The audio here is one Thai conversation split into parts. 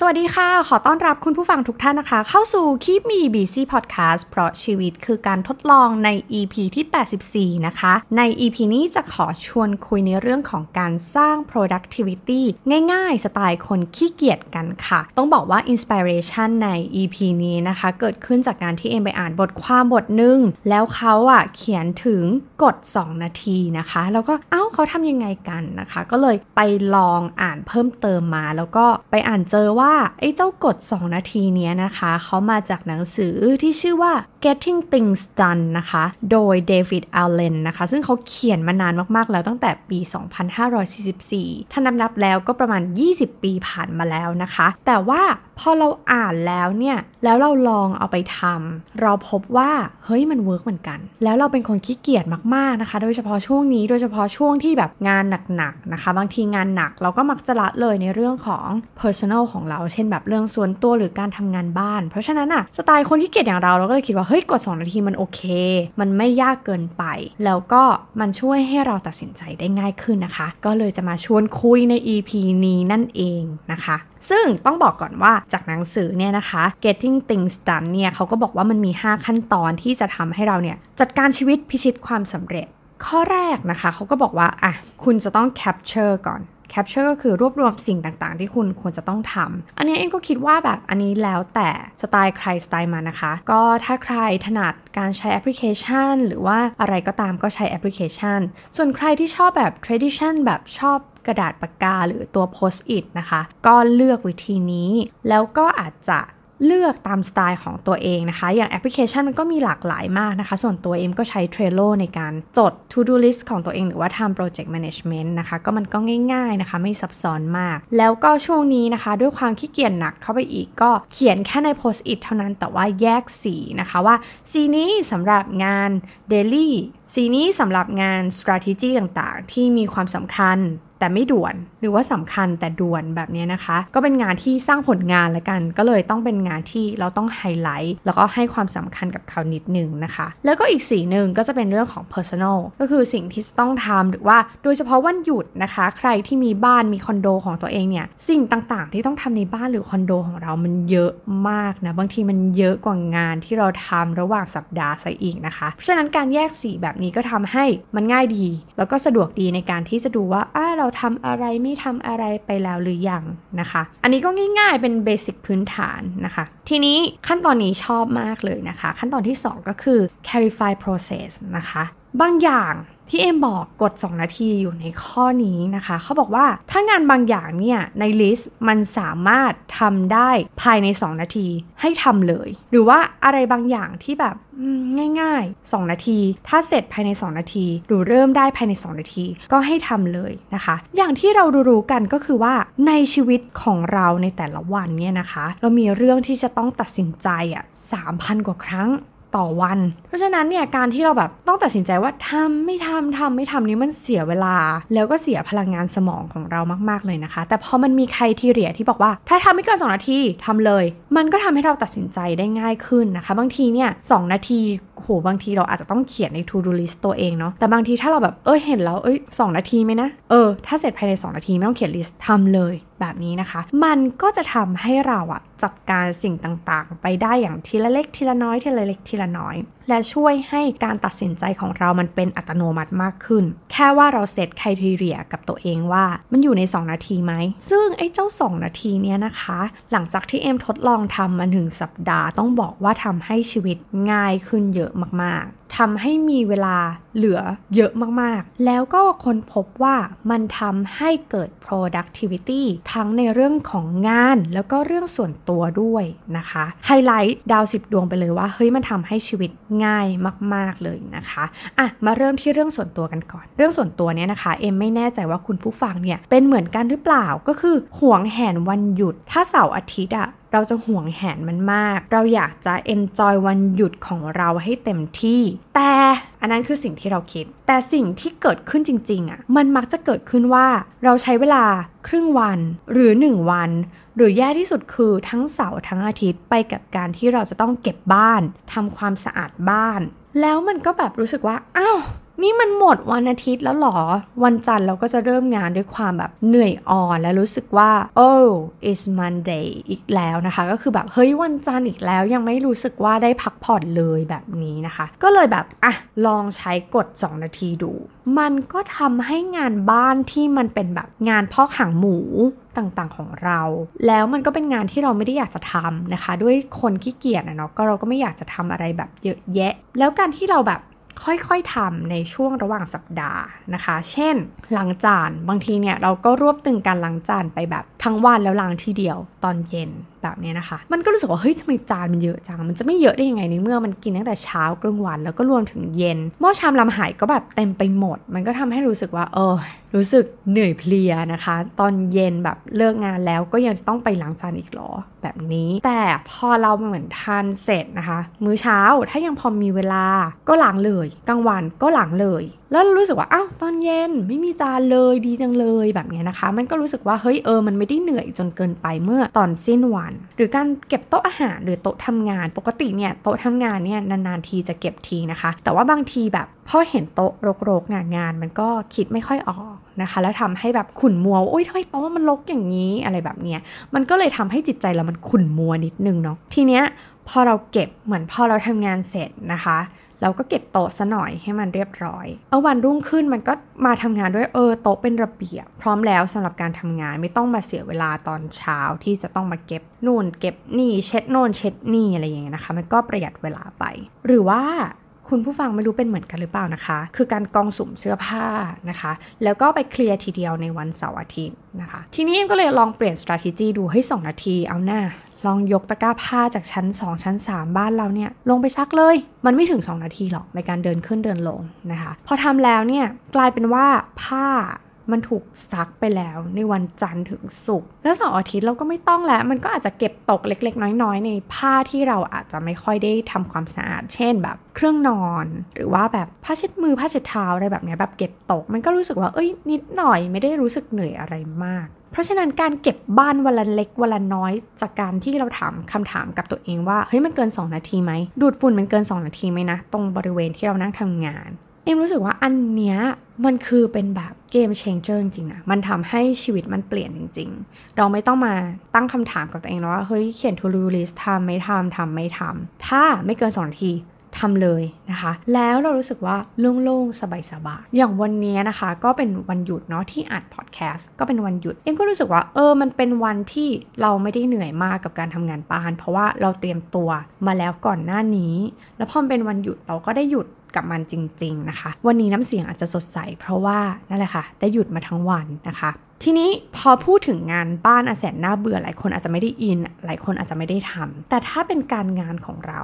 สวัสดีค่ะ ขอต้อนรับคุณผู้ฟังทุกท่านนะคะ เข้าสู่ Keep Me Busy Podcast เพราะชีวิตคือการทดลองใน EP ที่ 84 นะคะ ใน EP นี้จะขอชวนคุยในเรื่องของการสร้าง productivity ง่ายๆ สไตล์คนขี้เกียจกันค่ะ ต้องบอกว่า inspiration ใน EP นี้นะคะ เกิดขึ้นจากการที่เอ็มไปอ่านบทความบทหนึ่งแล้วเขาอะเขียนถึงกฎ 2 นาทีนะคะ แล้วก็เอ้าเขาทำยังไงกันนะคะ ก็เลยไปลองอ่านเพิ่มเติมมา แล้วก็ไปอ่านเจอว่าไอ้เจ้ากฎ 2 นาทีเนี้ยนะคะ เขามาจากหนังสือที่ชื่อว่า Getting Things Done นะคะ โดย David Allen นะคะ ซึ่งเขาเขียนมานานมาก ๆ แล้วตั้งแต่ปี 2544 ถ้านับนับแล้วก็ประมาณ 20 ปีผ่านมาแล้วนะคะ แต่ว่าพอเราอ่านแล้วเนี่ย แล้วเราลองเอาไปทำ เราพบว่า เฮ้ย มัน work เหมือนกัน แล้วเราเป็นคนขี้เกียจมาก ๆ นะคะ โดยเฉพาะช่วงนี้ โดยเฉพาะช่วงที่แบบงานหนัก ๆ นะคะ บางทีงานหนักเราก็มักจะละเลยในเรื่องของ personal ของเรา เช่นแบบเรื่องส่วนตัวหรือการทำงานบ้าน เพราะฉะนั้นอะสไตล์คนขี้เกียจอย่างเราเราก็เลยคิดว่าเฮ้ยกด 2 นาทีมันโอเค มันไม่ยากเกินไป แล้วก็มันช่วยให้เราตัดสินใจได้ง่ายขึ้นนะคะ ก็เลยจะมาชวนคุยใน EP นี้นั่นเองนะคะ ซึ่งต้องบอกก่อนว่าจากหนังสือเนี่ยนะคะ Getting Things Done เนี่ยเขาก็บอกว่ามันมี 5 ขั้นตอนที่จะทำให้เราเนี่ยจัดการชีวิตพิชิตความสำเร็จ ข้อแรกนะคะเขาก็บอกว่าอะคุณจะต้อง capture ก่อน capture ก็คือรวบรวมสิ่งต่างๆ ที่คุณควรจะต้องทำอันนี้เองก็คิดว่าแบบอันนี้แล้วแต่สไตล์ใครสไตล์มันนะคะ ก็ถ้าใครถนัดการใช้แอปพลิเคชัน หรือว่าอะไรก็ตามก็ใช้แอปพลิเคชัน ส่วนใครที่ชอบแบบ tradition แบบชอบกระดาษปากกาหรือตัว post it นะคะ ก็เลือกวิธีนี้ แล้วก็อาจจะ เลือกตามสไตล์ของตัวเองนะคะ อย่างแอปพลิเคชันมันก็มีหลากหลายมากนะคะ ส่วนตัวเอ็มก็ใช้ Trello ในการจด To Do List ของตัวเองหรือว่าทำ Project Management นะคะ ก็มันก็ง่ายๆนะคะ ไม่ซับซ้อนมาก แล้วก็ช่วงนี้นะคะ ด้วยความขี้เกียจหนักเข้าไปอีกก็เขียนแค่ใน Post it เท่านั้นแต่ว่าแยกสีนะคะว่า สีนี้สำหรับงาน Daily สีนี้สำหรับงาน strategy ต่างๆ ที่มีความสำคัญแต่ไม่ด่วนหรือว่าสำคัญแต่ด่วนแบบนี้นะคะ ก็เป็นงานที่สร้างผลงานละกัน ก็เลยต้องเป็นงานที่เราต้องไฮไลท์แล้วก็ให้ความสำคัญกับเขานิดนึงนะคะ แล้วก็อีกสีหนึ่งก็จะเป็นเรื่องของ personal ก็คือสิ่งที่ต้องทำหรือว่าโดยเฉพาะวันหยุดนะคะ ใครที่มีบ้านมีคอนโดของตัวเองเนี่ยสิ่งต่างๆ ที่ต้องทำในบ้านหรือคอนโดของเรามันเยอะมากนะบางทีมันเยอะกว่างานที่เราทำระหว่างสัปดาห์ซะอีกนะคะเพราะฉะนั้นการแยกสีแบบนี้ก็ทำให้มันง่ายดี แล้วก็สะดวกดีในการที่จะดูว่าอ้าเราทำอะไรไม่ทำอะไรไปแล้วหรือยังนะคะ อันนี้ก็ง่ายๆเป็นเบสิกพื้นฐานนะคะ ทีนี้ขั้นตอนนี้ชอบมากเลยนะคะ ขั้นตอนที่ 2 ก็คือ clarify process นะคะ บางอย่าง ที่เอ็มบอกกฎ 2 นาทีอยู่ในข้อนี้นะคะ เขาบอกว่าถ้างานบางอย่างเนี่ยในลิสต์มันสามารถทำได้ภายใน 2 นาทีให้ทำเลย หรือว่าอะไรบางอย่างที่แบบง่ายๆ 2 นาที ถ้าเสร็จภายใน 2 นาที หรือเริ่มได้ภายใน 2 นาที ก็ให้ทำเลยนะคะ อย่างที่เรารู้ๆกันก็คือว่าในชีวิตของเราในแต่ละวันเนี่ยนะคะ เรามีเรื่องที่จะต้องตัดสินใจอะ3,000 กว่าครั้ง ต่อวัน เพราะฉะนั้นเนี่ยการที่เราแบบต้องตัดสินใจว่าทำไม่ทำทำไม่ทำนี้มันเสียเวลา แล้วก็เสียพลังงานสมองของเรามาก ๆ เลยนะคะ แต่พอมันมีใครทีเรียที่บอกว่า ถ้าทำไม่เกิน2นาทีทำเลย มันก็ทำให้เราตัดสินใจได้ง่ายขึ้นนะคะ บางทีเนี่ยสนาทีโหบางทีเราอาจจะต้องเขียนใน to do list ตัวเองเนาะแต่บางทีถ้าเราแบบเออเห็นแล้วเอ้ยสนาทีไหมนะเออถ้าเสร็จภายใน 2 นาทีไม่ต้องเขียนลิสต์ทำเลย แบบนี้นะคะ มันก็จะทำให้เราอะจัดการสิ่งต่างๆ ไปได้อย่างทีละเล็กทีละน้อยทีละเล็กทีละน้อย และช่วยให้การตัดสินใจของเรามันเป็นอัตโนมัติมากขึ้น แค่ว่าเรา set criteria กับตัวเองว่ามันอยู่ใน 2 นาทีไหม ซึ่งไอ้เจ้า 2 นาทีเนี้ยนะคะ หลังจากที่เอ็มทดลองทำมาถึงสัปดาห์ต้องบอกว่าทำให้ชีวิตง่ายขึ้นเยอะมากๆทำให้มีเวลาเหลือเยอะมากๆ แล้วก็ค้นพบว่ามันทำให้เกิด productivity ทั้งในเรื่องของงานแล้วก็เรื่องส่วนตัวด้วยนะคะ ไฮไลท์ดาวสิบดวงไปเลยว่า เฮ้ยมันทำให้ชีวิตง่ายมาก ๆเลยนะคะอะมาเริ่มที่เรื่องส่วนตัวกันก่อน เรื่องส่วนตัวเนี่ยนะคะ เอ็มไม่แน่ใจว่าคุณผู้ฟังเนี่ยเป็นเหมือนกันหรือเปล่าก็คือห่วงแหนวันหยุด ถ้าเสาร์อาทิตย์อะเราจะห่วงแหนมันมาก เราอยากจะ enjoy วันหยุดของเราให้เต็มที่ แต่อันนั้นคือสิ่งที่เราคิด แต่สิ่งที่เกิดขึ้นจริงๆอะ่ะ มันมักจะเกิดขึ้นว่าเราใช้เวลาครึ่งวันหรือ 1 วัน หรือแย่ที่สุดคือทั้งเสาร์ทั้งอาทิตย์ไปกับการที่เราจะต้องเก็บบ้านทำความสะอาดบ้าน แล้วมันก็แบบรู้สึกว่า อ้าว นี่มันหมดวันอาทิตย์แล้วหรอ วันจันทร์เราก็จะเริ่มงานด้วยความแบบเหนื่อยอ่อนและรู้สึกว่า oh it's Monday อีกแล้วนะคะ ก็คือแบบเฮ้ยวันจันทร์อีกแล้วยังไม่รู้สึกว่าได้พักผ่อนเลยแบบนี้นะคะ ก็เลยแบบอะลองใช้กด 2 นาทีดู มันก็ทำให้งานบ้านที่มันเป็นแบบงานพอกหางหมูต่างๆของเรา แล้วมันก็เป็นงานที่เราไม่ได้อยากจะทำนะคะ ด้วยคนขี้เกียจนะเนาะก็เราก็ไม่อยากจะทำอะไรแบบเยอะแยะ แล้วการที่เราแบบ ค่อยๆทำในช่วงระหว่างสัปดาห์นะคะ เช่นล้างจานบางทีเนี่ยเราก็รวบตึงการล้างจานไปแบบทั้งวันแล้วล้างทีเดียวตอนเย็นแบบนี้นะคะ มันก็รู้สึกว่าเฮ้ยทำไมจานมันเยอะจัง มันจะไม่เยอะได้ยังไงในเมื่อมันกินตั้งแต่เช้ากลางวัน แล้วก็รวมถึงเย็น หม้อชามลำหายก็แบบเต็มไปหมด มันก็ทำให้รู้สึกว่า เออ รู้สึกเหนื่อยเพลียนะคะ ตอนเย็นแบบเลิกงานแล้วก็ยังจะต้องไปล้างจานอีกหรอแบบนี้ แต่พอเราเหมือนทานเสร็จนะคะ มื้อเช้าถ้ายังพอมีเวลาก็ล้างเลยกลางวันก็ล้างเลย แล้วรู้สึกว่าอ้าวตอนเย็นไม่มีจานเลยดีจังเลยแบบนี้นะคะ มันก็รู้สึกว่าเฮ้ยเออมันไม่ได้เหนื่อยจนเกินไปเมื่อตอนสิ้นวันหรือการเก็บโต๊ะอาหารหรือโต๊ะทำงาน ปกติเนี่ยโต๊ะทำงานเนี่ยนานๆทีจะเก็บทีนะคะ แต่ว่าบางทีแบบพอเห็นโต๊ะรกๆงานงานมันก็คิดไม่ค่อยออกนะคะ แล้วทำให้แบบขุ่นมัวโอ้ยทำไมโต๊ะมันรกอย่างนี้อะไรแบบเนี้ยมันก็เลยทำให้จิตใจเรามันขุ่นมัวนิดนึงเนาะทีเนี้ยพอเราเก็บเหมือนพอเราทำงานเสร็จนะคะ เราก็เก็บโต๊ะซะหน่อยให้มันเรียบร้อย เอาวันรุ่งขึ้นมันก็มาทำงานด้วยเออโต๊ะเป็นระเบียบ พร้อมแล้วสำหรับการทำงานไม่ต้องมาเสียเวลาตอนเช้าที่จะต้องมาเก็บนู่น เก็บนี่เช็ดโน่นเช็ดนี่อะไรอย่างเงี้ยนะคะ มันก็ประหยัดเวลาไป หรือว่าคุณผู้ฟังไม่รู้เป็นเหมือนกันหรือเปล่านะคะ คือการกองสุ่มเสื้อผ้านะคะ แล้วก็ไปเคลียร์ทีเดียวในวันเสาร์อาทิตย์นะคะ ทีนี้เอ็มก็เลยลองเปลี่ยน strategy ดูให้2นาทีเอาหน้า ลองยกตะกร้าผ้าจากชั้น 2 ชั้น 3 บ้านเราเนี่ยลงไปซักเลย มันไม่ถึง 2 นาทีหรอกในการเดินขึ้นเดินลงนะคะ พอทำแล้วเนี่ยกลายเป็นว่าผ้ามันถูกซักไปแล้วในวันจันทร์ถึงศุกร์แล้วสองอาทิตย์เราก็ไม่ต้องแล้ว มันก็อาจจะเก็บตกเล็ก ๆ น้อย ๆ ในผ้าที่เราอาจจะไม่ค่อยได้ทำความสะอาด เช่นแบบเครื่องนอน หรือว่าแบบผ้าเช็ดมือผ้าเช็ดเท้าอะไรแบบนี้แบบเก็บตก มันก็รู้สึกว่าเอ้ยนิดหน่อยไม่ได้รู้สึกเหนื่อยอะไรมาก เพราะฉะนั้นการเก็บบ้านวันละเล็กวันละน้อยจากการที่เราถามคำถามกับตัวเองว่าเฮ้ยมันเกิน 2 นาทีไหมดูดฝุ่นมันเกิน 2 นาทีไหมนะตรงบริเวณที่เรานั่งทำงาน เอ็มรู้สึกว่าอันเนี้ยมันคือเป็นแบบเกมเชงเจอร์จริงๆนะมันทำให้ชีวิตมันเปลี่ยนจริง ๆ เราไม่ต้องมาตั้งคำถามกับตัวเองแล้วว่าเฮ้ยเขียน to do list ทำไม่ทำทำไม่ทำถ้าไม่เกิน 2 นาที ทำเลยนะคะ แล้วเรารู้สึกว่าโล่งๆ สบายๆ อย่างวันนี้นะคะก็เป็นวันหยุดเนาะที่อัดพอดแคสต์ก็เป็นวันหยุด เอ็มก็รู้สึกว่าเออมันเป็นวันที่เราไม่ได้เหนื่อยมากกับการทำงานบ้าน เพราะว่าเราเตรียมตัวมาแล้วก่อนหน้านี้ แล้วพอเป็นวันหยุดเราก็ได้หยุดกับมันจริง ๆนะคะ วันนี้น้ำเสียงอาจจะสดใส เพราะว่านั่นแหละค่ะ ได้หยุดมาทั้งวันนะคะทีนี้พอพูดถึงงานบ้านอาแสนน่าเบื่อหลายคนอาจจะไม่ได้อิน หลายคนอาจจะไม่ได้ทำแต่ถ้าเป็นการงานของเรา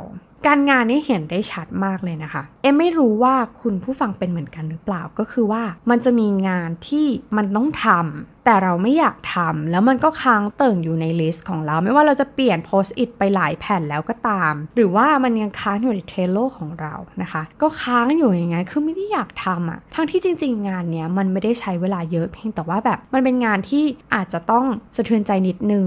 การงานนี่เห็นได้ชัดมากเลยนะคะ เอ็มไม่รู้ว่าคุณผู้ฟังเป็นเหมือนกันหรือเปล่าก็คือว่ามันจะมีงานที่มันต้องทำแต่เราไม่อยากทำแล้วมันก็ค้างเติ่งอยู่ในลิสต์ของเรา ไม่ว่าเราจะเปลี่ยน post it ไปหลายแผ่นแล้วก็ตาม หรือว่ามันยังค้างอยู่ใน Trello ของเรานะคะ ก็ค้างอยู่อย่างไงคือไม่ได้อยากทำอะทั้งที่จริง ๆ งานเนี้ยมันไม่ได้ใช้เวลาเยอะเพียงแต่ว่าแบบมันเป็นงานที่อาจจะต้องสะเทือนใจนิดนึง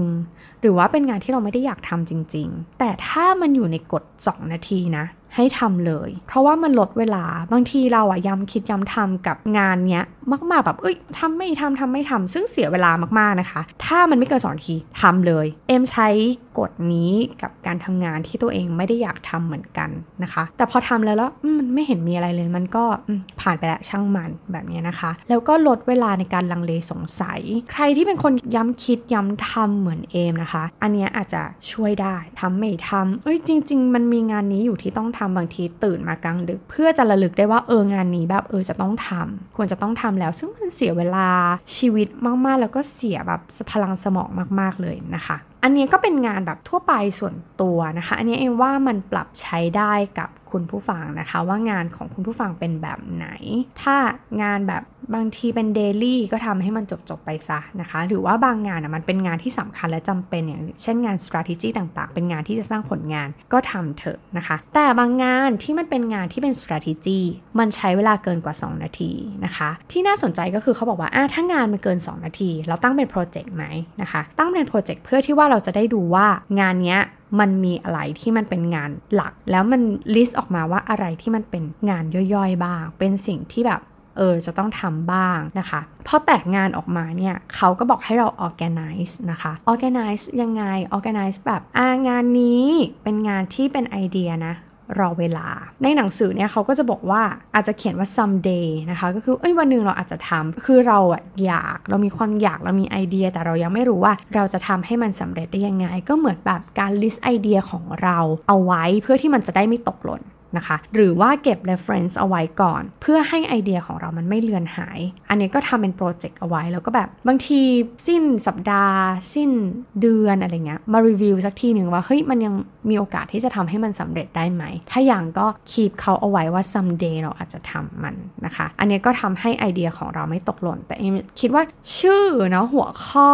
หรือว่าเป็นงานที่เราไม่ได้อยากทำจริง ๆ แต่ถ้ามันอยู่ในกฎ2นาทีนะ ให้ทำเลย เพราะว่ามันลดเวลาบางทีเราอะย้ำคิดย้ำทำกับงานเนี้ยมากๆแบบเอ้ยทำไม่ทำทำไม่ทำซึ่งเสียเวลามากๆนะคะ ถ้ามันไม่เกินสองนาทีทำเลย เอ็มใช้กฎนี้กับการทำงานที่ตัวเองไม่ได้อยากทำเหมือนกันนะคะ แต่พอทำแล้วแล้วมันไม่เห็นมีอะไรเลย มันก็ผ่านไปแล้วช่างมันแบบนี้นะคะ แล้วก็ลดเวลาในการลังเลสงสัย ใครที่เป็นคนย้ำคิดย้ำทำเหมือนเอมนะคะ อันนี้อาจจะช่วยได้ทำไม่ทำเอ้ยจริง ๆ มันมีงานนี้อยู่ที่ต้องทำบางทีตื่นมากลางดึก เพื่อจะระลึกได้ว่าเอองานนี้แบบเออจะต้องทำควรจะต้องทำแล้ว ซึ่งมันเสียเวลาชีวิตมากๆ แล้วก็เสียแบบพลังสมองมากๆเลยนะคะ อันนี้ก็เป็นงานแบบทั่วไปส่วนตัวนะคะ อันนี้เองว่ามันปรับใช้ได้กับคุณผู้ฟังนะคะ ว่างานของคุณผู้ฟังเป็นแบบไหน ถ้างานแบบ บางทีเป็นเดลี่ก็ทำให้มันจบจบไปซะนะคะ หรือว่าบางงานมันเป็นงานที่สำคัญและจำเป็นอย่างเช่นงาน strategy ต่างๆ เป็นงานที่จะสร้างผลงานก็ทำเถอะนะคะ แต่บางงานที่มันเป็นงานที่เป็น strategy มันใช้เวลาเกินกว่า 2 นาทีนะคะ ที่น่าสนใจก็คือเขาบอกว่าถ้างานมันเกิน 2 นาที เราตั้งเป็นโปรเจกต์ไหมนะคะ ตั้งเป็นโปรเจกต์เพื่อที่ว่าเราจะได้ดูว่างานเนี้ยมันมีอะไรที่มันเป็นงานหลัก แล้วมัน list ออกมาว่าอะไรที่มันเป็นงานย่อยๆ บ้าง เป็นสิ่งที่แบบ เออจะต้องทำบ้างนะคะพอแตกงานออกมาเนี่ยเขาก็บอกให้เรา organize นะคะ organize ยังไง organize แบบอ่างานนี้เป็นงานที่เป็นไอเดียนะรอเวลา ในหนังสือเนี่ยเขาก็จะบอกว่าอาจจะเขียนว่า someday นะคะ ก็คือเอ้ยวันหนึ่งเราอาจจะทำคือเราอะอยากเรามีความอยากเรามีไอเดีย แต่เรายังไม่รู้ว่าเราจะทำให้มันสำเร็จได้ยังไง ก็เหมือนแบบการ list ไอเดียของเราเอาไว้เพื่อที่มันจะได้ไม่ตกหล่น นะคะ หรือว่าเก็บ reference เอาไว้ก่อน เพื่อให้ไอเดียของเรามันไม่เลือนหาย อันนี้ก็ทำเป็นโปรเจกต์เอาไว้ แล้วก็แบบบางทีสิ้นสัปดาห์ สิ้นเดือนอะไรเงี้ย มารีวิวสักทีหนึ่งว่า เฮ้ย มันยังมีโอกาสที่จะทำให้มันสำเร็จได้ไหม ถ้าอย่างก็คีบเขาเอาไว้ว่า someday เราอาจจะทำมันนะคะ อันนี้ก็ทำให้ไอเดียของเราไม่ตกหล่น แต่คิดว่าชื่อเนาะหัวข้อ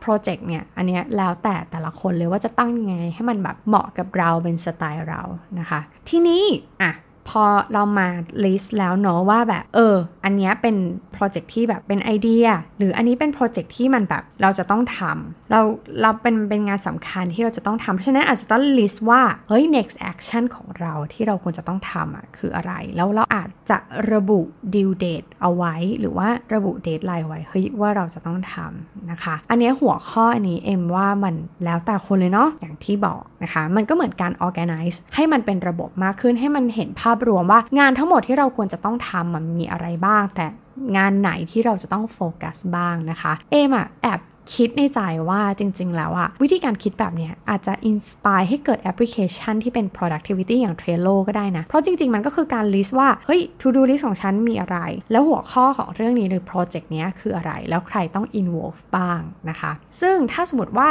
โปรเจกต์เนี่ย อันนี้แล้วแต่แต่ละคนเลยว่าจะตั้งยังไงให้มันแบบเหมาะกับเราเป็นสไตล์เรานะคะ ทีนี้อะ พอเรามา list แล้วเนาะว่าแบบเออ อันนี้เป็นโปรเจกต์ที่แบบเป็นไอเดีย หรืออันนี้เป็นโปรเจกต์ที่มันแบบเราจะต้องทำเราเราเป็นเป็นงานสำคัญที่เราจะต้องทำเพราะฉะนั้นอาจจะต้อง list ว่าเฮ้ย next action ของเราที่เราควรจะต้องทำอะคืออะไร แล้วเราอาจจะระบุ due date เอาไว้ หรือว่าระบุ deadline ไว้เฮ้ยว่าเราจะต้องทำนะคะ อันนี้หัวข้ออันนี้เอ็มว่ามันแล้วแต่คนเลยเนาะอย่างที่บอกนะคะ มันก็เหมือนการ organize ให้มันเป็นระบบมากขึ้นให้มันเห็นภาพรวมว่างานทั้งหมดที่เราควรจะต้องทำมันมีอะไรบ้าง แต่งานไหนที่เราจะต้องโฟกัสบ้างนะคะ เอ็มอะแอบคิดในใจว่าจริง ๆ แล้วอะวิธีการคิดแบบนี้อาจจะ inspire ให้เกิดแอปพลิเคชันที่เป็น productivity อย่าง Trello ก็ได้นะ เพราะจริง ๆ มันก็คือการ list ว่า เฮ้ย to do list ของฉันมีอะไร แล้วหัวข้อของเรื่องนี้หรือโปรเจกต์นี้คืออะไร แล้วใครต้อง involve บ้างนะคะ ซึ่งถ้าสมมติว่า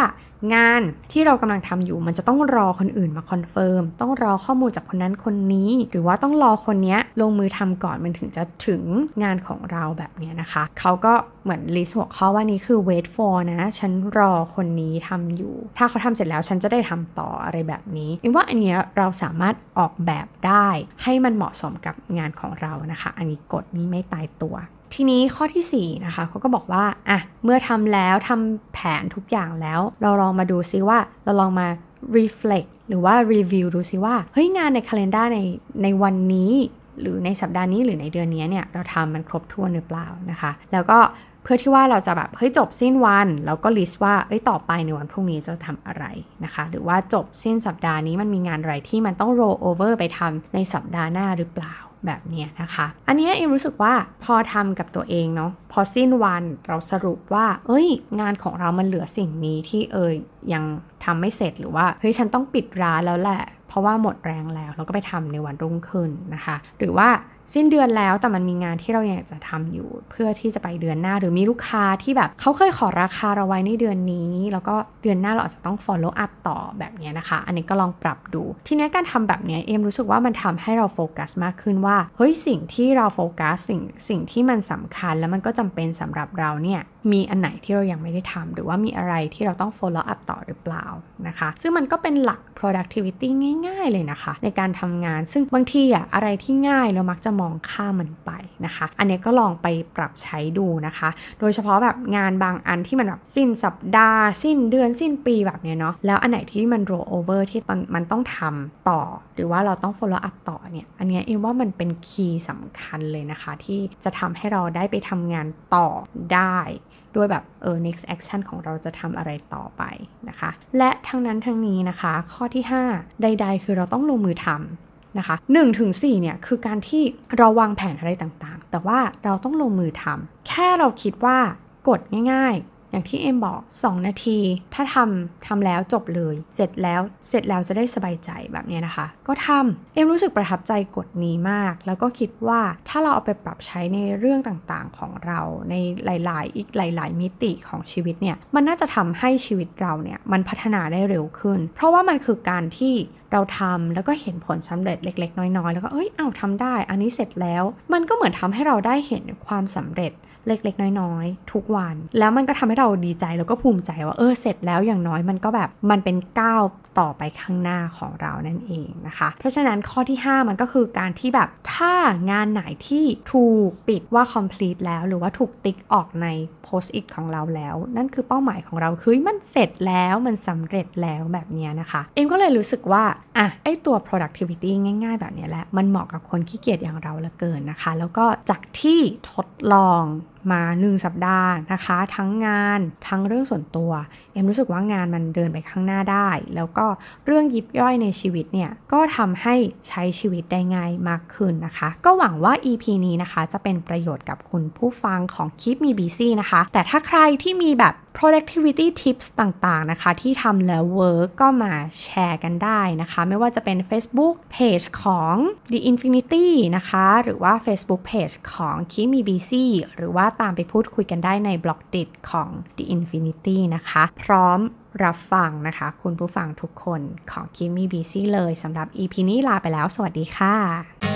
งานที่เรากำลังทำอยู่มันจะต้องรอคนอื่นมา confirm ต้องรอข้อมูลจากคนนั้นคนนี้ หรือว่าต้องรอคนนี้ลงมือทำก่อนมันถึงจะถึงงานของเราแบบนี้นะคะเขาก็เหมือน list หัวข้อว่านี้คือ wait for นะ ฉันรอคนนี้ทำอยู่ ถ้าเขาทำเสร็จแล้วฉันจะได้ทำต่ออะไรแบบนี้เอ็มว่าอันนี้เราสามารถออกแบบได้ให้มันเหมาะสมกับงานของเรานะคะ อันนี้กฎนี้ไม่ตายตัว ทีนี้ข้อที่4นะคะเขาก็บอกว่าอะเมื่อทำแล้วทำแผนทุกอย่างแล้ว เราลองมาดูซิว่าเราลองมา reflect หรือว่า review ดูซิว่า เฮ้ย งานใน calendar ในในวันนี้ หรือในสัปดาห์นี้หรือในเดือนนี้เนี่ย เราทำมันครบถ้วนหรือเปล่านะคะ แล้วก็เพื่อที่ว่าเราจะแบบ เฮ้ย จบสิ้นวัน แล้วก็ลิสต์ว่า เอ้ย ต่อไปในวันพรุ่งนี้จะทำอะไรนะคะ หรือว่าจบสิ้นสัปดาห์นี้มันมีงานอะไรที่มันต้อง roll over ไปทำในสัปดาห์หน้าหรือเปล่า แบบนี้นะคะ อันนี้เอ็มรู้สึกว่าพอทำกับตัวเองเนาะพอสิ้นวันเราสรุปว่า เอ้ย งานของเรามันเหลือสิ่งนี้ที่เอยยังทำไม่เสร็จหรือว่าเฮ้ยฉันต้องปิดร้านแล้วแหละ เพราะว่าหมดแรงแล้วเราก็ไปทำในวันรุ่งขึ้นนะคะ หรือว่า สิ้นเดือนแล้วแต่มันมีงานที่เราอยากจะทำอยู่ เพื่อที่จะไปเดือนหน้าหรือมีลูกค้าที่แบบเขาเคยขอราคาเราไว้ในเดือนนี้ แล้วก็เดือนหน้าเราอาจจะต้อง follow up ต่อแบบนี้นะคะ อันนี้ก็ลองปรับดู ทีนี้การทำแบบนี้เอ็มรู้สึกว่ามันทำให้เราโฟกัสมากขึ้นว่าเฮ้ยสิ่งที่เราโฟกัสสิ่งสิ่งที่มันสำคัญแล้วมันก็จำเป็นสำหรับเราเนี่ยมีอันไหนที่เรายังไม่ได้ทำหรือว่ามีอะไรที่เราต้อง follow up ต่อหรือเปล่านะคะ ซึ่งมันก็เป็นหลัก productivity ง่าย ๆ เลยนะคะ ในการทำงานซึ่งบางทีอะอะไรที่ง่ายเรามักจะมองข้ามมันไปนะคะ อันนี้ก็ลองไปปรับใช้ดูนะคะ โดยเฉพาะแบบงานบางอันที่มันแบบสิ้นสัปดาห์ สิ้นเดือนสิ้นปีแบบเนี้ยเนาะแล้วอันไหนที่มัน roll over ที่มันต้องทำต่อ หรือว่าเราต้อง follow up ต่อเนี่ยอันนี้เอ็มว่ามันเป็นคีย์สำคัญเลยนะคะ ที่จะทำให้เราได้ไปทำงานต่อได้ด้วยแบบเออ next action ของเราจะทำอะไรต่อไปนะคะ และทั้งนั้นทั้งนี้นะคะ ข้อที่ 5 ใด ๆ คือเราต้องลงมือทำ นะคะ1ถึง4เนี่ยคือการที่เราวางแผนอะไรต่างๆ แต่ว่าเราต้องลงมือทำแค่เราคิดว่ากดง่ายๆ อย่างที่เอ็มบอก 2 นาที ถ้าทำทำแล้วจบเลย เสร็จแล้วเสร็จแล้วจะได้สบายใจแบบนี้นะคะ ก็ทำเอ็มรู้สึกประทับใจกฎนี้มาก แล้วก็คิดว่าถ้าเราเอาไปปรับใช้ในเรื่องต่างๆของเราในหลาย ๆ อีกหลาย ๆ มิติของชีวิตเนี่ย มันน่าจะทำให้ชีวิตเราเนี่ยมันพัฒนาได้เร็วขึ้น เพราะว่ามันคือการที่ เราทำแล้วก็เห็นผลสำเร็จเล็ก ๆ น้อย ๆ แล้วก็เอ้ยเอาทำได้ อันนี้เสร็จแล้ว มันก็เหมือนทำให้เราได้เห็นความสำเร็จเล็กๆ น้อยๆ ทุกวัน แล้วมันก็ทำให้เราดีใจแล้วก็ภูมิใจว่าเออเสร็จแล้วอย่างน้อยมันก็แบบมันเป็นก้าว ต่อไปข้างหน้าของเรานั่นเองนะคะ เพราะฉะนั้นข้อที่ 5 มันก็คือการที่แบบถ้างานไหนที่ถูกปิดว่า complete แล้ว หรือว่าถูกติ๊กออกใน post it ของเราแล้ว นั่นคือเป้าหมายของเราคือมันเสร็จแล้วมันสำเร็จแล้วแบบนี้นะคะ เอ็มก็เลยรู้สึกว่าอะไอตัว productivity ง่ายๆ แบบนี้แหละ มันเหมาะกับคนขี้เกียจอย่างเราเหลือเกินนะคะ แล้วก็จากที่ทดลอง มา 1 สัปดาห์นะคะ ทั้งงานทั้งเรื่องส่วนตัว เอ็มรู้สึกว่างานมันเดินไปข้างหน้าได้ แล้วก็เรื่องยิบย่อยในชีวิตเนี่ย ก็ทำให้ใช้ชีวิตได้ง่ายมากขึ้นนะคะ ก็หวังว่า EP นี้นะคะ จะเป็นประโยชน์กับคุณผู้ฟังของคลิปมีบีซี่นะคะ แต่ถ้าใครที่มีแบบ productivity tips ต่างๆนะคะ ที่ทำแล้ว work ก็มาแชร์กันได้นะคะ ไม่ว่าจะเป็น Facebook page ของ The Infinity นะคะ หรือว่า Facebook page ของ Keep Me Busy หรือว่าตามไปพูดคุยกันได้ในบล็อกดิของ The Infinity นะคะ พร้อมรับฟังนะคะ คุณผู้ฟังทุกคนของ Keep Me Busy เลยสำหรับ EP นี้ลาไปแล้ว สวัสดีค่ะ